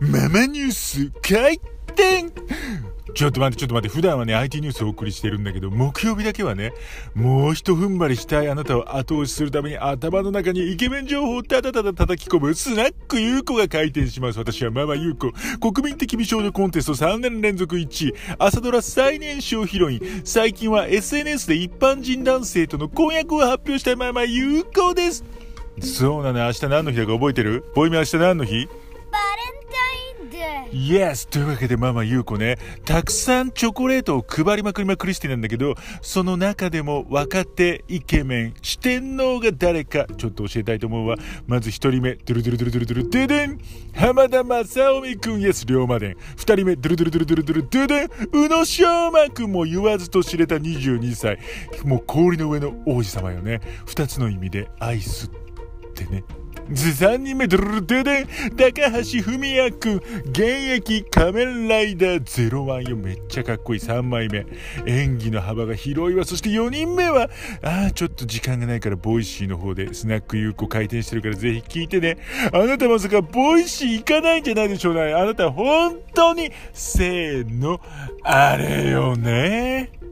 ママニュース開店ちょっと待って、ちょっと待って、普段はね、IT ニュースをお送りしてるんだけど、木曜日だけはね、もう一踏ん張りしたいあなたを後押しするために頭の中にイケメン情報をただただ叩き込むスナック優子が開店します。私はママ優子。国民的美少女コンテスト3年連続1位。朝ドラ最年少ヒロイン。最近は SNS で一般人男性との婚約を発表したママ優子です。そうなの、明日何の日だか覚えてる？ボイメ明日何の日？イエスというわけでママゆうこね、たくさんチョコレートを配りまくりまくりしてなんだけど、その中でも若手イケメン、四天王が誰か、ちょっと教えたいと思うわ。まず一人目、ドゥルドゥルドゥルドゥルドゥル、デデン浜田正臣くん、イエス、龍馬伝。二人目、ドゥルドゥルドゥルドゥルドゥル、デデン宇野昌磨くんも言わずと知れた22歳。もう氷の上の王子様よね。二つの意味でアイスってね。3人目、ドルルデデン、高橋文哉くん、現役仮面ライダー01よ、めっちゃかっこいい3枚目。演技の幅が広いわ。そして4人目は、ああ、ちょっと時間がないから、 Voicy の方でスナック有効開店してるからぜひ聞いてね。あなたまさか Voicy 行かないんじゃないでしょうね。あなた本当に、せーの、あれよね。